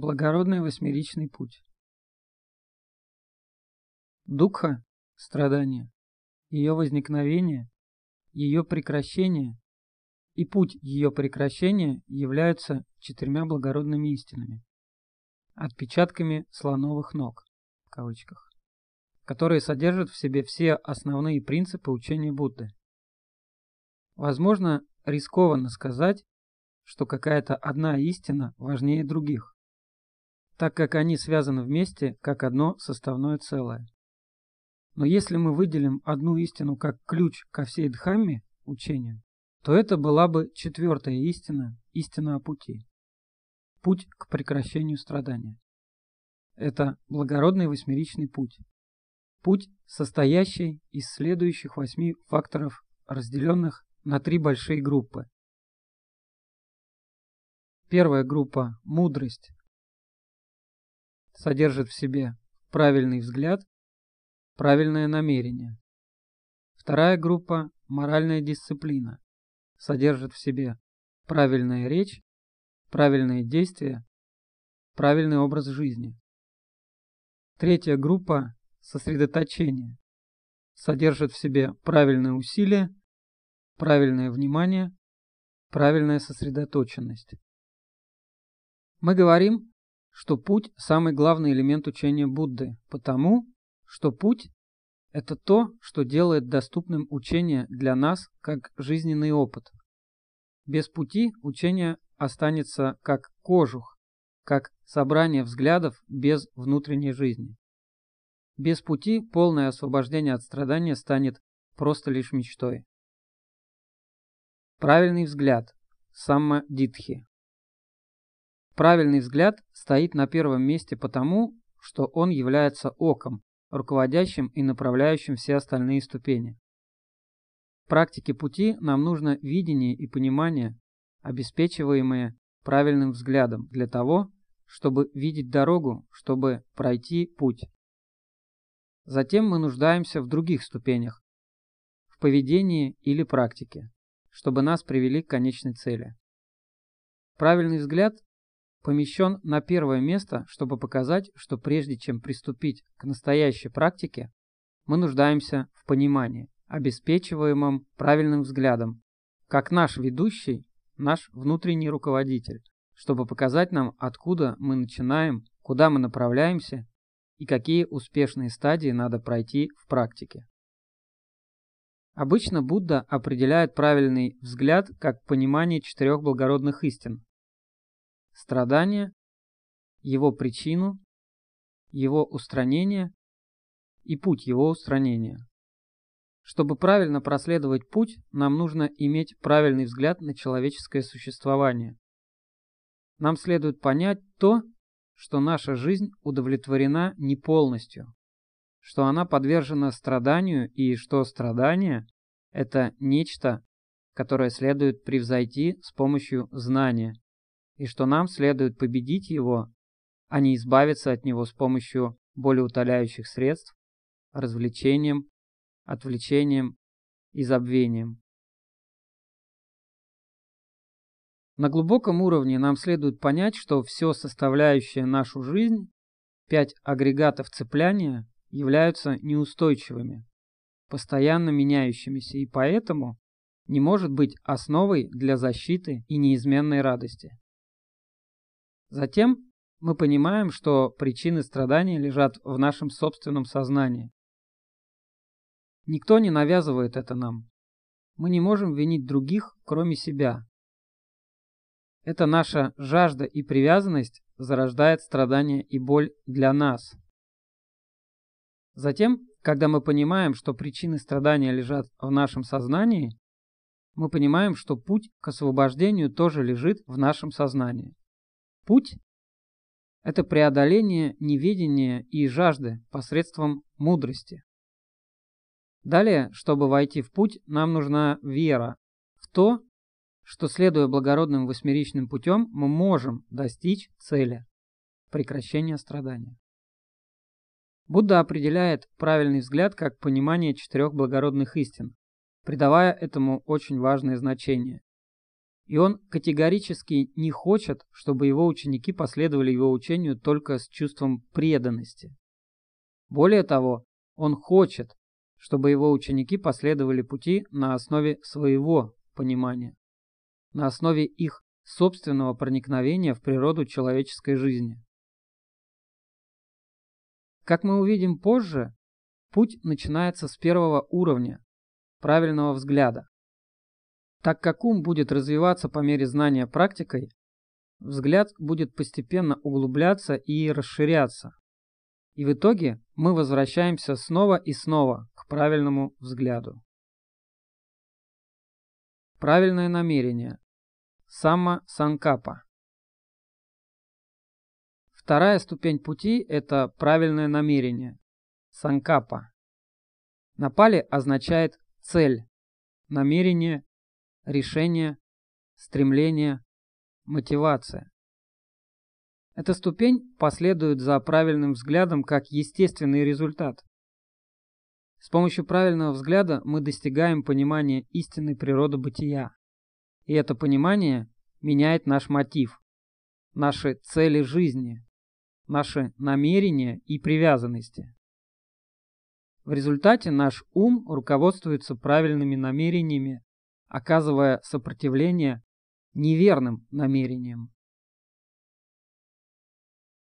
Благородный восьмеричный путь. Дукха – страдание, ее возникновение, ее прекращение и путь ее прекращения являются четырьмя благородными истинами, отпечатками слоновых ног, в кавычках, которые содержат в себе все основные принципы учения Будды. Возможно, рискованно сказать, что какая-то одна истина важнее других, так как они связаны вместе как одно составное целое. Но если мы выделим одну истину как ключ ко всей Дхамме, учению, то это была бы четвертая истина, истина о пути. Путь к прекращению страдания. Это благородный восьмеричный путь. Путь, состоящий из следующих восьми факторов, разделенных на три большие группы. Первая группа – мудрость, содержит в себе правильный взгляд, правильное намерение. Вторая группа – моральная дисциплина, содержит в себе правильная речь, правильные действия, правильный образ жизни. Третья группа – сосредоточение, содержит в себе правильные усилия, правильное внимание, правильная сосредоточенность. Мы говорим, что путь – самый главный элемент учения Будды, потому что путь – это то, что делает доступным учение для нас как жизненный опыт. Без пути учение останется как кожух, как собрание взглядов без внутренней жизни. Без пути полное освобождение от страдания станет просто лишь мечтой. Правильный взгляд – саммадитхи. Правильный взгляд стоит на первом месте потому, что он является оком, руководящим и направляющим все остальные ступени. В практике пути нам нужно видение и понимание, обеспечиваемые правильным взглядом для того, чтобы видеть дорогу, чтобы пройти путь. Затем мы нуждаемся в других ступенях, в поведении или практике, чтобы нас привели к конечной цели. Правильный взгляд помещен на первое место, чтобы показать, что прежде чем приступить к настоящей практике, мы нуждаемся в понимании, обеспечиваемом правильным взглядом, как наш ведущий, наш внутренний руководитель, чтобы показать нам, откуда мы начинаем, куда мы направляемся и какие успешные стадии надо пройти в практике. Обычно Будда определяет правильный взгляд как понимание четырех благородных истин, страдания, его причину, его устранение и путь его устранения. Чтобы правильно проследовать путь, нам нужно иметь правильный взгляд на человеческое существование. Нам следует понять то, что наша жизнь удовлетворена не полностью, что она подвержена страданию и что страдание – это нечто, которое следует превзойти с помощью знания и что нам следует победить его, а не избавиться от него с помощью более утоляющих средств, развлечением, отвлечением и забвением. На глубоком уровне нам следует понять, что все составляющее нашу жизнь, пять агрегатов цепляния, являются неустойчивыми, постоянно меняющимися и поэтому не может быть основой для защиты и неизменной радости. Затем мы понимаем, что причины страдания лежат в нашем собственном сознании. Никто не навязывает это нам. Мы не можем винить других, кроме себя. Это наша жажда и привязанность зарождает страдания и боль для нас. Затем, когда мы понимаем, что причины страдания лежат в нашем сознании, мы понимаем, что путь к освобождению тоже лежит в нашем сознании. Путь – это преодоление неведения и жажды посредством мудрости. Далее, чтобы войти в путь, нам нужна вера в то, что, следуя благородным восьмеричным путем, мы можем достичь цели – прекращения страдания. Будда определяет правильный взгляд как понимание четырех благородных истин, придавая этому очень важное значение. И он категорически не хочет, чтобы его ученики последовали его учению только с чувством преданности. Более того, он хочет, чтобы его ученики последовали пути на основе своего понимания, на основе их собственного проникновения в природу человеческой жизни. Как мы увидим позже, путь начинается с первого уровня правильного взгляда. Так как ум будет развиваться по мере знания практикой, взгляд будет постепенно углубляться и расширяться. И в итоге мы возвращаемся снова и снова к правильному взгляду. Правильное намерение. Сама санкапа. Вторая ступень пути – это правильное намерение. Санкапа. На пали означает цель, намерение, решение, стремление, мотивация. Эта ступень последует за правильным взглядом как естественный результат. С помощью правильного взгляда мы достигаем понимания истинной природы бытия. И это понимание меняет наш мотив, наши цели жизни, наши намерения и привязанности. В результате наш ум руководствуется правильными намерениями, оказывая сопротивление неверным намерениям.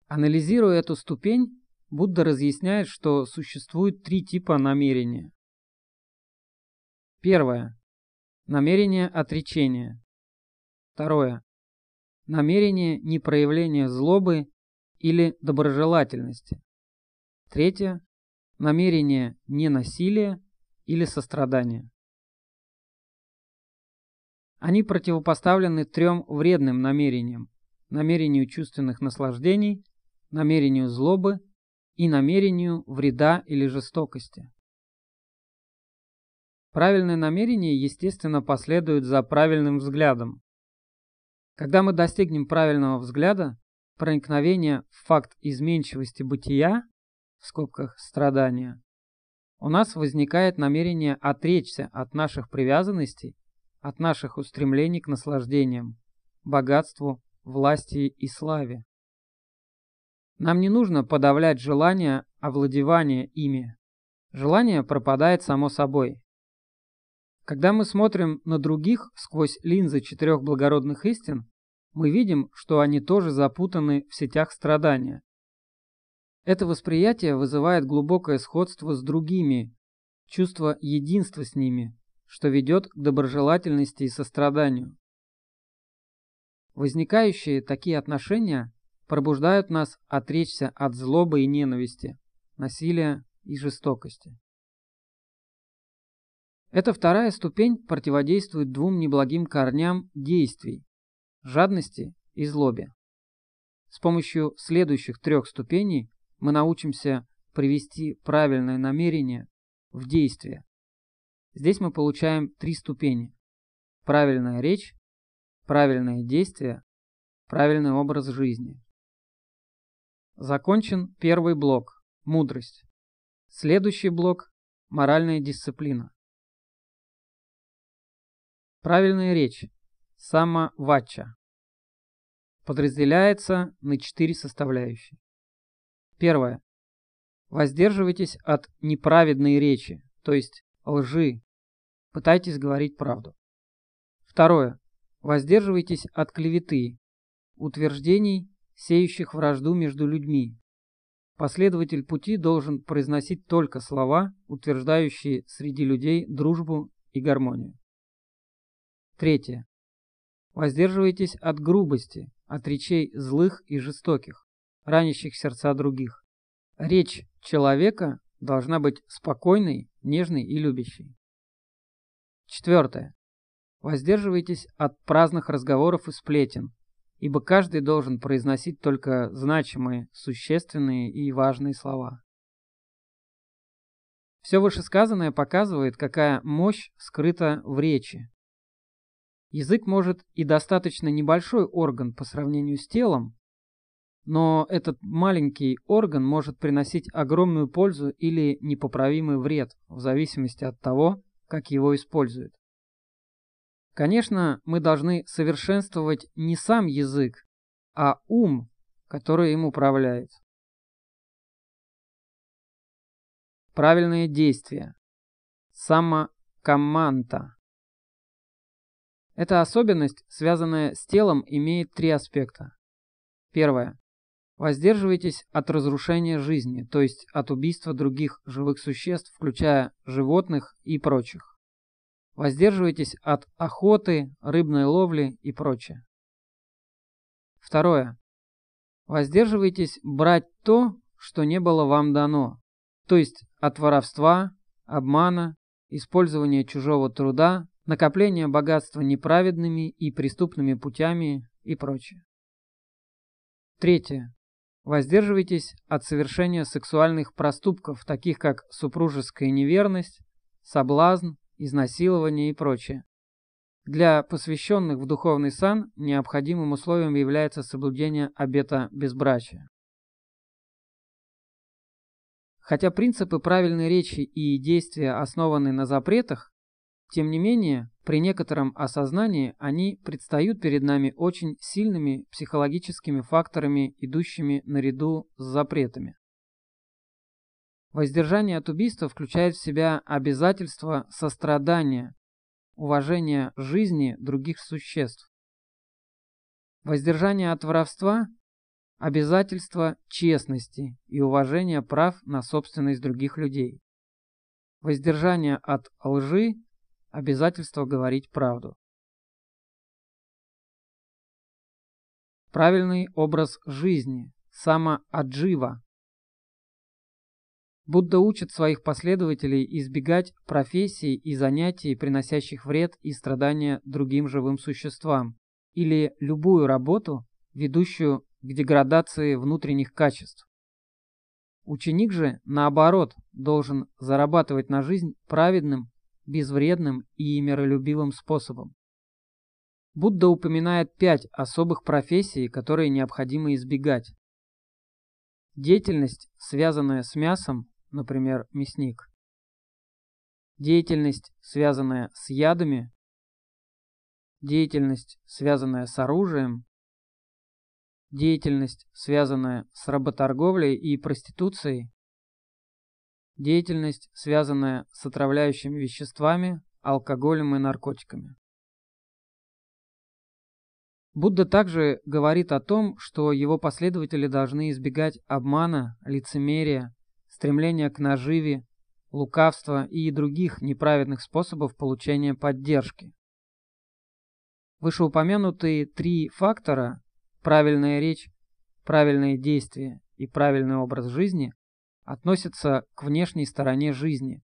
Анализируя эту ступень, Будда разъясняет, что существует три типа намерения. Первое. Намерение отречения. Второе. Намерение непроявления злобы или доброжелательности. Третье. Намерение ненасилия или сострадания. Они противопоставлены трем вредным намерениям. Намерению чувственных наслаждений, намерению злобы и намерению вреда или жестокости. Правильное намерение, естественно, последует за правильным взглядом. Когда мы достигнем правильного взгляда, проникновения в факт изменчивости бытия, в скобках страдания, у нас возникает намерение отречься от наших привязанностей, от наших устремлений к наслаждениям, богатству, власти и славе. Нам не нужно подавлять желание овладевания ими. Желание пропадает само собой. Когда мы смотрим на других сквозь линзы четырех благородных истин, мы видим, что они тоже запутаны в сетях страдания. Это восприятие вызывает глубокое сходство с другими, чувство единства с ними, что ведет к доброжелательности и состраданию. Возникающие такие отношения пробуждают нас отречься от злобы и ненависти, насилия и жестокости. Эта вторая ступень противодействует двум неблагим корням действий – жадности и злобе. С помощью следующих трех ступеней мы научимся привести правильное намерение в действие. Здесь мы получаем три ступени. Правильная речь, правильное действие, правильный образ жизни. Закончен первый блок – мудрость. Следующий блок – моральная дисциплина. Правильная речь. Самовача. Подразделяется на четыре составляющие. Первое. Воздерживайтесь от неправедной речи, то есть лжи. Пытайтесь говорить правду. Второе. Воздерживайтесь от клеветы, утверждений, сеющих вражду между людьми. Последователь пути должен произносить только слова, утверждающие среди людей дружбу и гармонию. Третье. Воздерживайтесь от грубости, от речей злых и жестоких, ранящих сердца других. Речь человека должна быть спокойной, нежной и любящей. Четвертое. Воздерживайтесь от праздных разговоров и сплетен, ибо каждый должен произносить только значимые, существенные и важные слова. Все вышесказанное показывает, какая мощь скрыта в речи, Язык может и достаточно небольшой орган по сравнению с телом, но этот маленький орган может приносить огромную пользу или непоправимый вред в зависимости от того, как его используют. Конечно, мы должны совершенствовать не сам язык, а ум, который им управляет. Правильные действия. Самокоманда. Эта особенность, связанная с телом, имеет три аспекта. Первое. Воздерживайтесь от разрушения жизни, то есть от убийства других живых существ, включая животных и прочих. Воздерживайтесь от охоты, рыбной ловли и прочее. Второе. Воздерживайтесь брать то, что не было вам дано, то есть от воровства, обмана, использования чужого труда, накопления богатства неправедными и преступными путями и прочее. Третье. Воздерживайтесь от совершения сексуальных проступков, таких как супружеская неверность, соблазн, изнасилование и прочее. Для посвященных в духовный сан необходимым условием является соблюдение обета безбрачия. Хотя принципы правильной речи и действия основаны на запретах, тем не менее, при некотором осознании они предстают перед нами очень сильными психологическими факторами, идущими наряду с запретами. Воздержание от убийства включает в себя обязательство сострадания, уважения жизни других существ. Воздержание от воровства – обязательство честности и уважения прав на собственность других людей. Воздержание от лжи – обязательство говорить правду. Правильный образ жизни – самоаджива Будда учит своих последователей избегать профессий и занятий, приносящих вред и страдания другим живым существам, или любую работу, ведущую к деградации внутренних качеств. Ученик же, наоборот, должен зарабатывать на жизнь праведным, безвредным и миролюбивым способом. Будда упоминает пять особых профессий, которые необходимо избегать. Деятельность, связанная с мясом, например, мясник. Деятельность, связанная с ядами. Деятельность, связанная с оружием. Деятельность, связанная с работорговлей и проституцией. Деятельность, связанная с отравляющими веществами, алкоголем и наркотиками. Будда также говорит о том, что его последователи должны избегать обмана, лицемерия, стремление к наживе, лукавство и других неправедных способов получения поддержки. Вышеупомянутые три фактора – правильная речь, правильные действия и правильный образ жизни – относятся к внешней стороне жизни.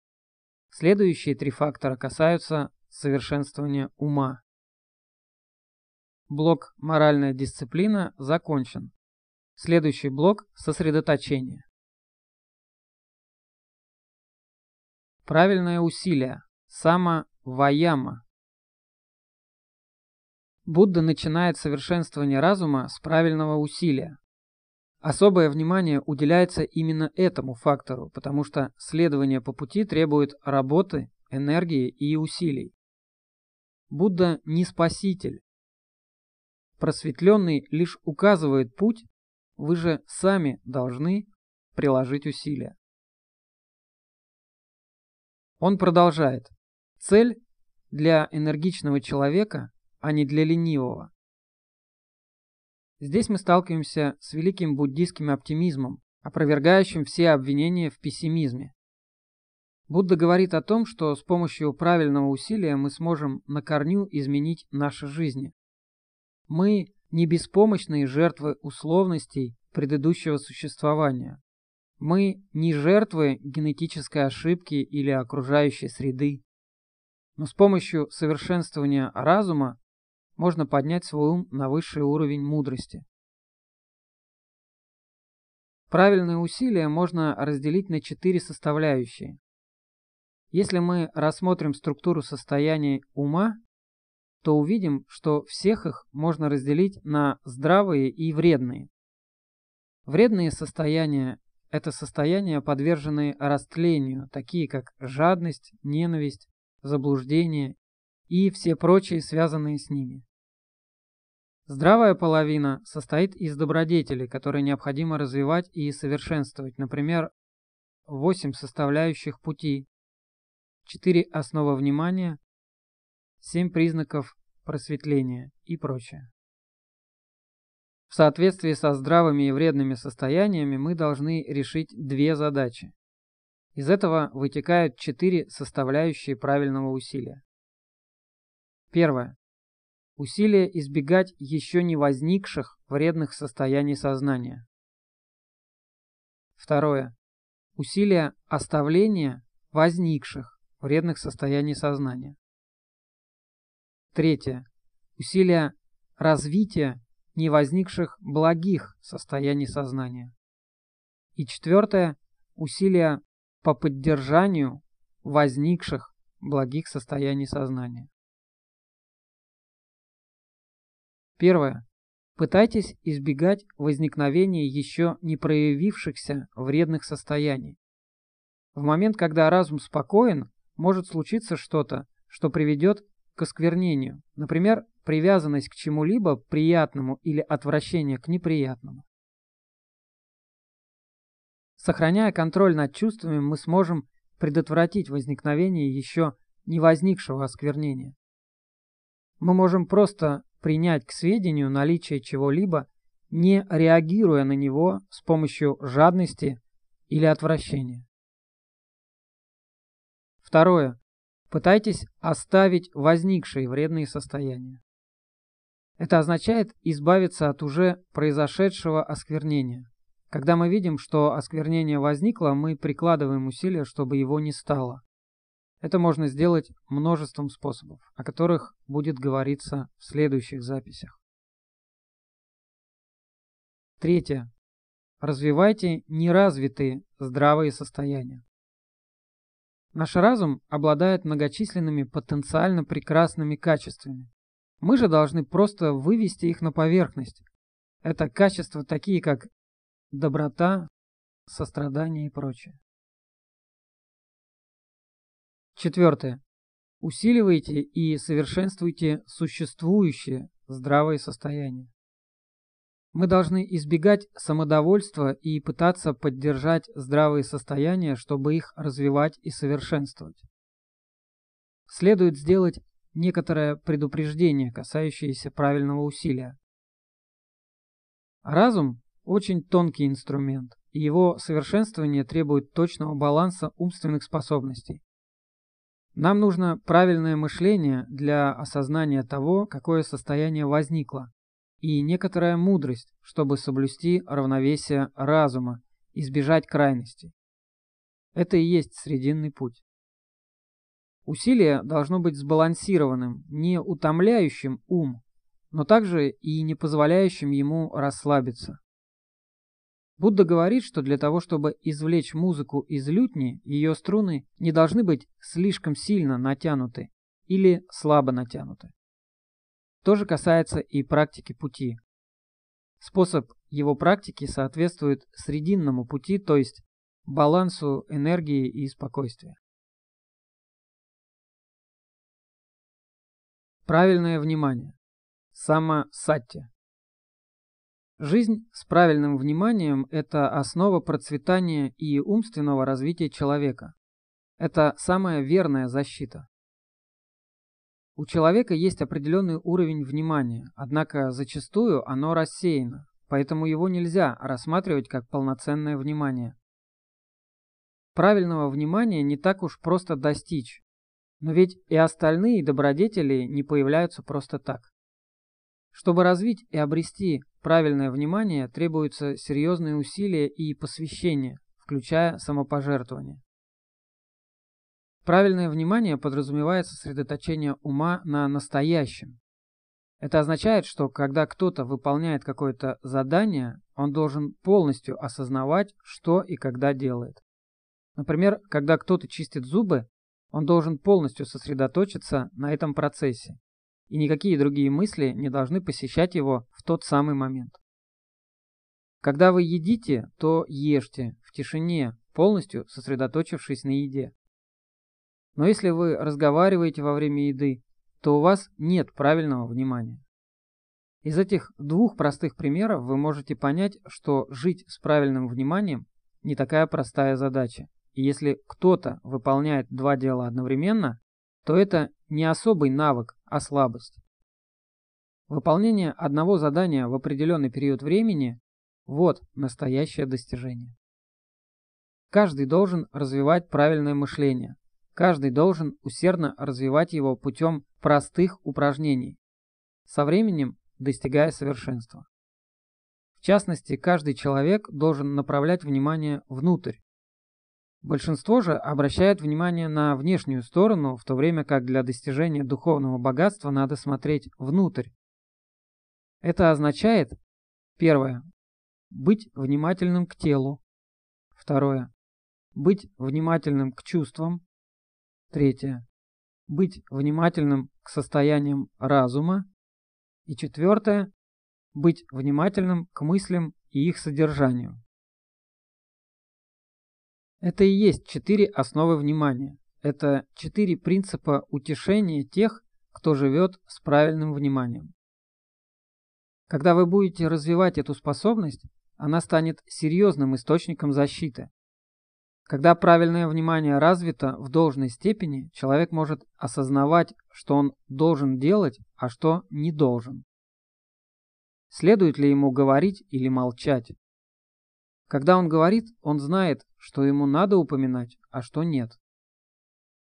Следующие три фактора касаются совершенствования ума. Блок «Моральная дисциплина» закончен. Следующий блок – сосредоточение. Правильное усилие. Сама-ваяма. Будда начинает совершенствование разума с правильного усилия. Особое внимание уделяется именно этому фактору, потому что следование по пути требует работы, энергии и усилий. Будда не спаситель. Просветленный лишь указывает путь, вы же сами должны приложить усилия. Он продолжает. Цель для энергичного человека, а не для ленивого. Здесь мы сталкиваемся с великим буддийским оптимизмом, опровергающим все обвинения в пессимизме. Будда говорит о том, что с помощью правильного усилия мы сможем на корню изменить наши жизни. Мы не беспомощные жертвы условностей предыдущего существования. Мы не жертвы генетической ошибки или окружающей среды. Но с помощью совершенствования разума можно поднять свой ум на высший уровень мудрости. Правильные усилия можно разделить на четыре составляющие. Если мы рассмотрим структуру состояний ума, то увидим, что всех их можно разделить на здравые и вредные. Вредные состояния это состояния, подверженные растлению, такие как жадность, ненависть, заблуждение и все прочие, связанные с ними. Здравая половина состоит из добродетелей, которые необходимо развивать и совершенствовать, например, 8 составляющих пути, 4 основы внимания, 7 признаков просветления и прочее. В соответствии со здравыми и вредными состояниями мы должны решить две задачи. Из этого вытекают четыре составляющие правильного усилия. Первое. Усилие избегать еще не возникших вредных состояний сознания. Второе. Усилие оставления возникших вредных состояний сознания. Третье. Усилие развития не возникших благих состояний сознания. И четвертое. Усилия по поддержанию возникших благих состояний сознания. Первое. Пытайтесь избегать возникновения еще не проявившихся вредных состояний. В момент, когда разум спокоен, может случиться что-то, что приведет к осквернению, например, привязанность к чему-либо приятному или отвращение к неприятному. Сохраняя контроль над чувствами, мы сможем предотвратить возникновение еще не возникшего осквернения. Мы можем просто принять к сведению наличие чего-либо, не реагируя на него с помощью жадности или отвращения. Второе. Пытайтесь оставить возникшие вредные состояния. Это означает избавиться от уже произошедшего осквернения. Когда мы видим, что осквернение возникло, мы прикладываем усилия, чтобы его не стало. Это можно сделать множеством способов, о которых будет говориться в следующих записях. Третье. Развивайте неразвитые здравые состояния. Наш разум обладает многочисленными потенциально прекрасными качествами. Мы же должны просто вывести их на поверхность. Это качества такие, как доброта, сострадание и прочее. Четвертое. Усиливайте и совершенствуйте существующие здравые состояния. Мы должны избегать самодовольства и пытаться поддержать здравые состояния, чтобы их развивать и совершенствовать. Следует сделать некоторое предупреждение, касающееся правильного усилия. Разум – очень тонкий инструмент, и его совершенствование требует точного баланса умственных способностей. Нам нужно правильное мышление для осознания того, какое состояние возникло, и некоторая мудрость, чтобы соблюсти равновесие разума, избежать крайностей. Это и есть срединный путь. Усилие должно быть сбалансированным, не утомляющим ум, но также и не позволяющим ему расслабиться. Будда говорит, что для того, чтобы извлечь музыку из лютни, ее струны не должны быть слишком сильно натянуты или слабо натянуты. То же касается и практики пути. Способ его практики соответствует срединному пути, то есть балансу энергии и спокойствия. Правильное внимание. Сама-сатти. Жизнь с правильным вниманием – это основа процветания и умственного развития человека. Это самая верная защита. У человека есть определенный уровень внимания, однако зачастую оно рассеяно, поэтому его нельзя рассматривать как полноценное внимание. Правильного внимания не так уж просто достичь, но ведь и остальные добродетели не появляются просто так. Чтобы развить и обрести правильное внимание, требуются серьезные усилия и посвящение, включая самопожертвование. Правильное внимание подразумевает сосредоточение ума на настоящем. Это означает, что когда кто-то выполняет какое-то задание, он должен полностью осознавать, что и когда делает. Например, когда кто-то чистит зубы, он должен полностью сосредоточиться на этом процессе и никакие другие мысли не должны посещать его в тот самый момент. Когда вы едите, то ешьте в тишине, полностью сосредоточившись на еде. Но если вы разговариваете во время еды, то у вас нет правильного внимания. Из этих двух простых примеров вы можете понять, что жить с правильным вниманием не такая простая задача. И если кто-то выполняет два дела одновременно, то это не особый навык, а слабость. Выполнение одного задания в определенный период времени – вот настоящее достижение. Каждый должен развивать правильное мышление. Каждый должен усердно развивать его путем простых упражнений. Со временем достигая совершенства. В частности, каждый человек должен направлять внимание внутрь. Большинство же обращает внимание на внешнюю сторону, в то время как для достижения духовного богатства надо смотреть внутрь. Это означает, первое, быть внимательным к телу, второе, быть внимательным к чувствам, третье, быть внимательным к состояниям разума, и четвертое – быть внимательным к мыслям и их содержанию. Это и есть четыре основы внимания. Это четыре принципа утешения тех, кто живет с правильным вниманием. Когда вы будете развивать эту способность, она станет серьезным источником защиты. Когда правильное внимание развито в должной степени, человек может осознавать, что он должен делать, а что не должен. Следует ли ему говорить или молчать? Когда он говорит, он знает, что ему надо упоминать, а что нет.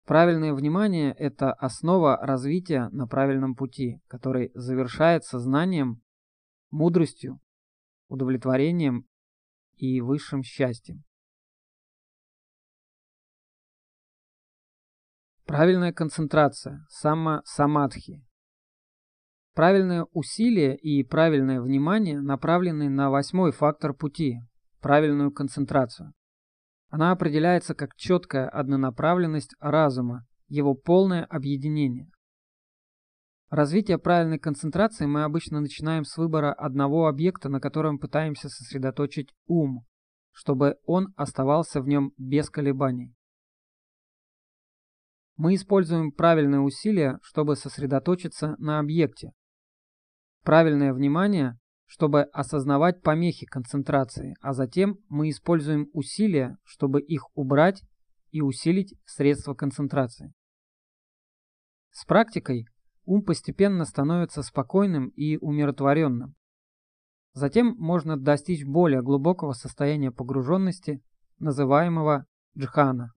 Правильное внимание – это основа развития на правильном пути, который завершается знанием, мудростью, удовлетворением и высшим счастьем. Правильная концентрация, сама-самадхи. Правильное усилие и правильное внимание направлены на восьмой фактор пути – правильную концентрацию. Она определяется как четкая однонаправленность разума, его полное объединение. Развитие правильной концентрации мы обычно начинаем с выбора одного объекта, на котором пытаемся сосредоточить ум, чтобы он оставался в нем без колебаний. Мы используем правильное усилие, чтобы сосредоточиться на объекте. Правильное внимание, чтобы осознавать помехи концентрации, а затем мы используем усилия, чтобы их убрать и усилить средства концентрации. С практикой ум постепенно становится спокойным и умиротворенным. Затем можно достичь более глубокого состояния погруженности, называемого джхана.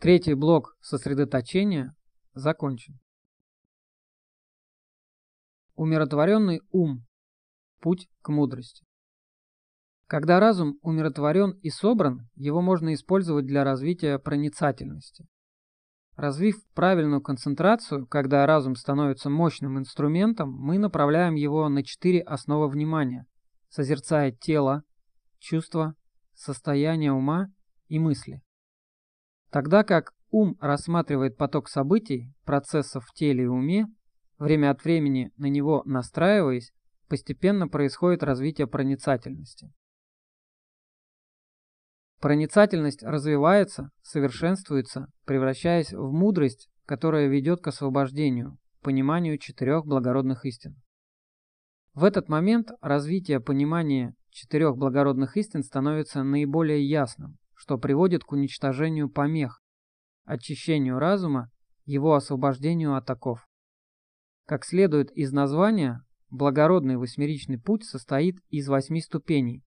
Третий блок сосредоточения закончен. Умиротворенный ум. Путь к мудрости. Когда разум умиротворен и собран, его можно использовать для развития проницательности. Развив правильную концентрацию, когда разум становится мощным инструментом, мы направляем его на четыре основы внимания, созерцая тело, чувства, состояние ума и мысли. Тогда как ум рассматривает поток событий, процессов в теле и уме, время от времени на него настраиваясь, постепенно происходит развитие проницательности. Проницательность развивается, совершенствуется, превращаясь в мудрость, которая ведет к освобождению, пониманию четырех благородных истин. В этот момент развитие понимания четырех благородных истин становится наиболее ясным что приводит к уничтожению помех, очищению разума, его освобождению от оков. Как следует из названия, благородный восьмеричный путь состоит из восьми ступеней.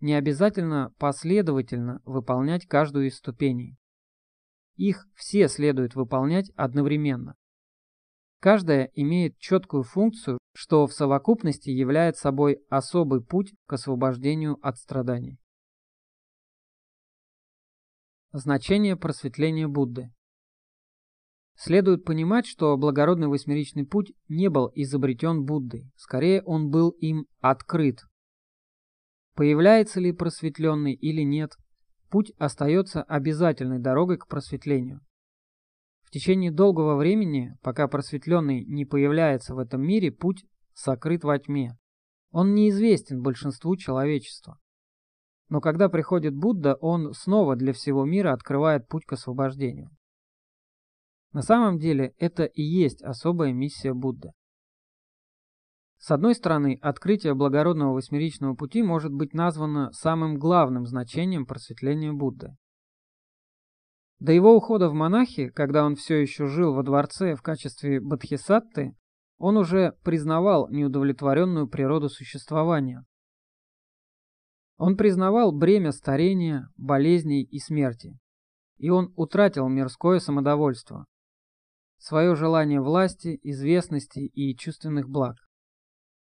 Не обязательно последовательно выполнять каждую из ступеней. Их все следует выполнять одновременно. Каждая имеет четкую функцию, что в совокупности является собой особый путь к освобождению от страданий. Значение просветления Будды Следует понимать, что благородный восьмеричный путь не был изобретен Буддой, скорее он был им открыт. Появляется ли просветленный или нет, путь остается обязательной дорогой к просветлению. В течение долгого времени, пока просветленный не появляется в этом мире, путь сокрыт во тьме. Он неизвестен большинству человечества. Но когда приходит Будда, он снова для всего мира открывает путь к освобождению. На самом деле это и есть особая миссия Будды. С одной стороны, открытие благородного восьмеричного пути может быть названо самым главным значением просветления Будды. До его ухода в монахи, когда он все еще жил во дворце в качестве бодхисатты, он уже признавал неудовлетворенную природу существования. Он признавал бремя старения, болезней и смерти. И он утратил мирское самодовольство, свое желание власти, известности и чувственных благ.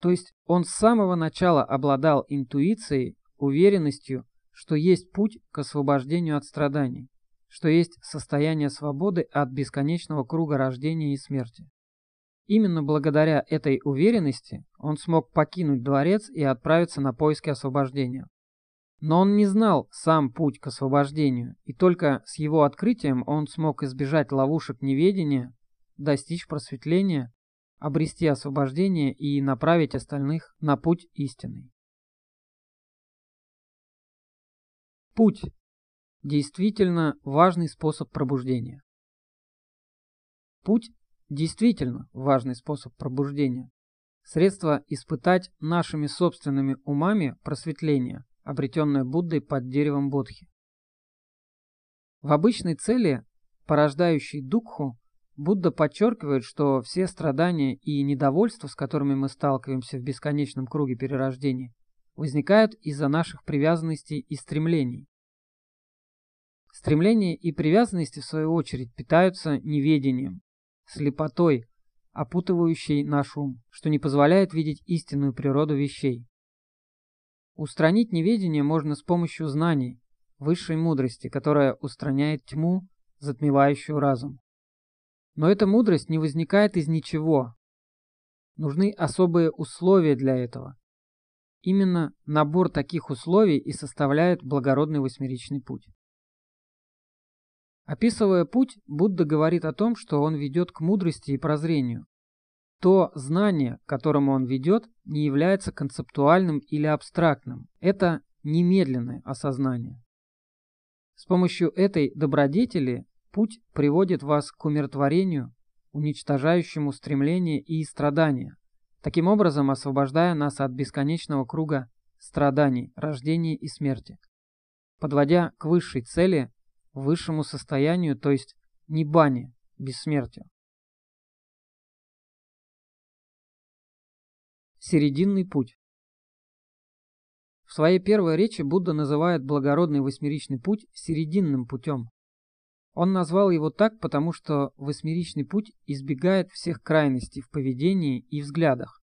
То есть он с самого начала обладал интуицией, уверенностью, что есть путь к освобождению от страданий, что есть состояние свободы от бесконечного круга рождения и смерти. Именно благодаря этой уверенности он смог покинуть дворец и отправиться на поиски освобождения. Но он не знал сам путь к освобождению, и только с его открытием он смог избежать ловушек неведения, достичь просветления обрести освобождение и направить остальных на путь истинный. Путь – действительно важный способ пробуждения. Путь – действительно важный способ пробуждения. Средство испытать нашими собственными умами просветление, обретенное Буддой под деревом Бодхи. В обычной цели, порождающей Дукху, Будда подчеркивает, что все страдания и недовольство, с которыми мы сталкиваемся в бесконечном круге перерождения, возникают из-за наших привязанностей и стремлений. Стремления и привязанности, в свою очередь, питаются неведением, слепотой, опутывающей наш ум, что не позволяет видеть истинную природу вещей. Устранить неведение можно с помощью знаний, высшей мудрости, которая устраняет тьму, затмевающую разум. Но эта мудрость не возникает из ничего. Нужны особые условия для этого. Именно набор таких условий и составляет благородный восьмеричный путь. Описывая путь, Будда говорит о том, что он ведет к мудрости и прозрению. То знание, к которому он ведет, не является концептуальным или абстрактным. Это немедленное осознание. С помощью этой добродетели Путь приводит вас к умиротворению, уничтожающему стремления и страдания, таким образом освобождая нас от бесконечного круга страданий, рождения и смерти, подводя к высшей цели, высшему состоянию, то есть небане, бессмертию. Серединный путь В своей первой речи Будда называет благородный восьмеричный путь серединным путем, он назвал его так, потому что восьмеричный путь избегает всех крайностей в поведении и взглядах.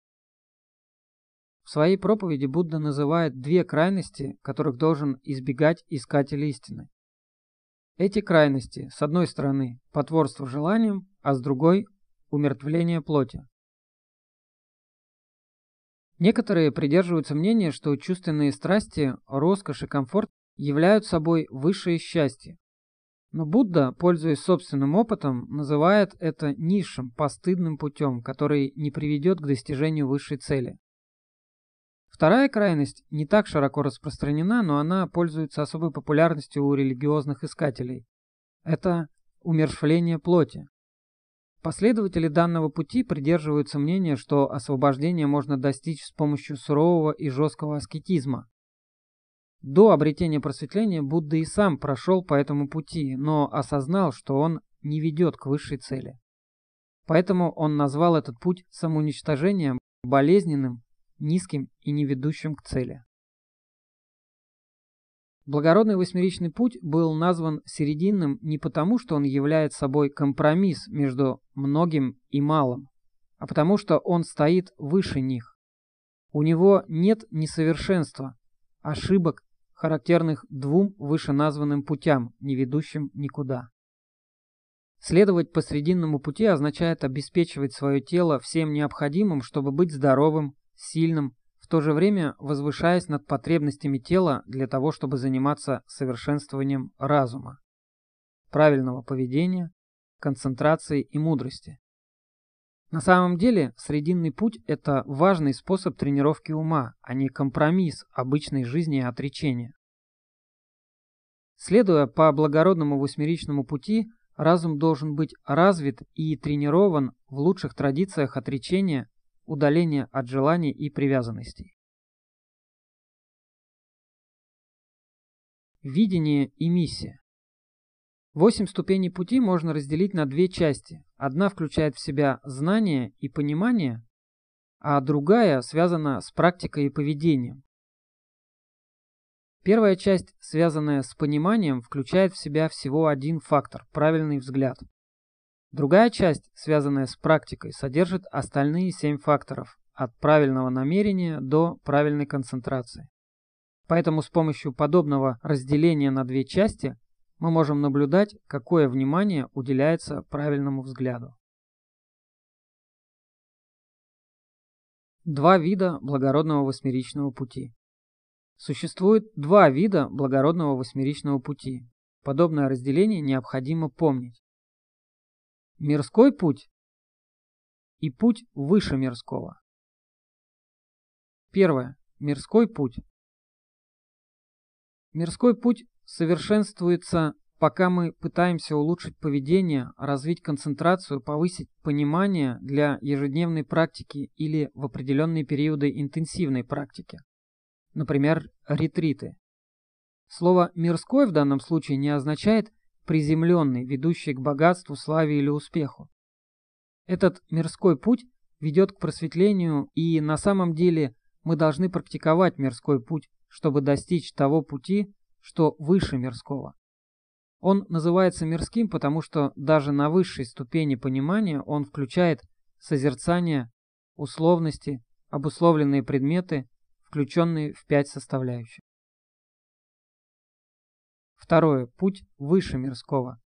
В своей проповеди Будда называет две крайности, которых должен избегать искатель истины. Эти крайности, с одной стороны, потворство желаниям, а с другой – умертвление плоти. Некоторые придерживаются мнения, что чувственные страсти, роскошь и комфорт являются собой высшее счастье, но Будда, пользуясь собственным опытом, называет это низшим, постыдным путем, который не приведет к достижению высшей цели. Вторая крайность не так широко распространена, но она пользуется особой популярностью у религиозных искателей. Это умершвление плоти. Последователи данного пути придерживаются мнения, что освобождение можно достичь с помощью сурового и жесткого аскетизма, до обретения просветления Будда и сам прошел по этому пути, но осознал, что он не ведет к высшей цели. Поэтому он назвал этот путь самоуничтожением, болезненным, низким и не ведущим к цели. Благородный восьмеричный путь был назван серединным не потому, что он является собой компромисс между многим и малым, а потому что он стоит выше них. У него нет несовершенства, ошибок характерных двум вышеназванным путям, не ведущим никуда. Следовать по срединному пути означает обеспечивать свое тело всем необходимым, чтобы быть здоровым, сильным, в то же время возвышаясь над потребностями тела для того, чтобы заниматься совершенствованием разума, правильного поведения, концентрации и мудрости. На самом деле, срединный путь – это важный способ тренировки ума, а не компромисс обычной жизни и отречения. Следуя по благородному восьмеричному пути, разум должен быть развит и тренирован в лучших традициях отречения, удаления от желаний и привязанностей. Видение и миссия. Восемь ступеней пути можно разделить на две части. Одна включает в себя знание и понимание, а другая связана с практикой и поведением. Первая часть, связанная с пониманием, включает в себя всего один фактор – правильный взгляд. Другая часть, связанная с практикой, содержит остальные семь факторов – от правильного намерения до правильной концентрации. Поэтому с помощью подобного разделения на две части мы можем наблюдать, какое внимание уделяется правильному взгляду. Два вида благородного восьмеричного пути. Существует два вида благородного восьмеричного пути. Подобное разделение необходимо помнить. Мирской путь и путь выше мирского. Первое. Мирской путь. Мирской путь совершенствуется, пока мы пытаемся улучшить поведение, развить концентрацию, повысить понимание для ежедневной практики или в определенные периоды интенсивной практики например, ретриты. Слово «мирской» в данном случае не означает «приземленный», ведущий к богатству, славе или успеху. Этот мирской путь ведет к просветлению, и на самом деле мы должны практиковать мирской путь, чтобы достичь того пути, что выше мирского. Он называется мирским, потому что даже на высшей ступени понимания он включает созерцание, условности, обусловленные предметы, включенные в пять составляющих. Второе. Путь выше мирского.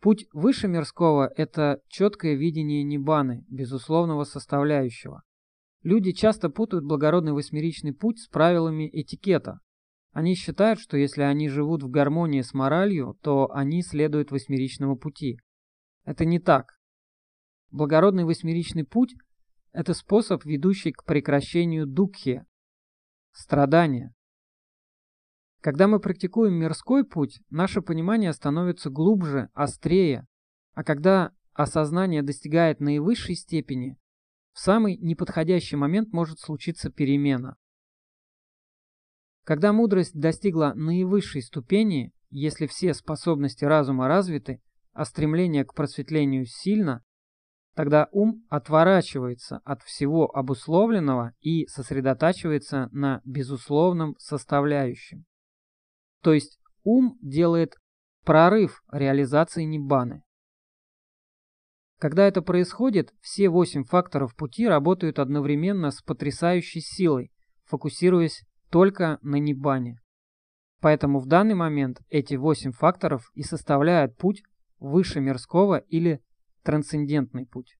Путь выше мирского – это четкое видение Ниббаны, безусловного составляющего. Люди часто путают благородный восьмеричный путь с правилами этикета. Они считают, что если они живут в гармонии с моралью, то они следуют восьмеричному пути. Это не так. Благородный восьмеричный путь это способ, ведущий к прекращению дукхи, страдания. Когда мы практикуем мирской путь, наше понимание становится глубже, острее, а когда осознание достигает наивысшей степени, в самый неподходящий момент может случиться перемена. Когда мудрость достигла наивысшей ступени, если все способности разума развиты, а стремление к просветлению сильно, Тогда ум отворачивается от всего обусловленного и сосредотачивается на безусловном составляющем. То есть ум делает прорыв реализации Ниббаны. Когда это происходит, все восемь факторов пути работают одновременно с потрясающей силой, фокусируясь только на Ниббане. Поэтому в данный момент эти восемь факторов и составляют путь выше мирского или трансцендентный путь.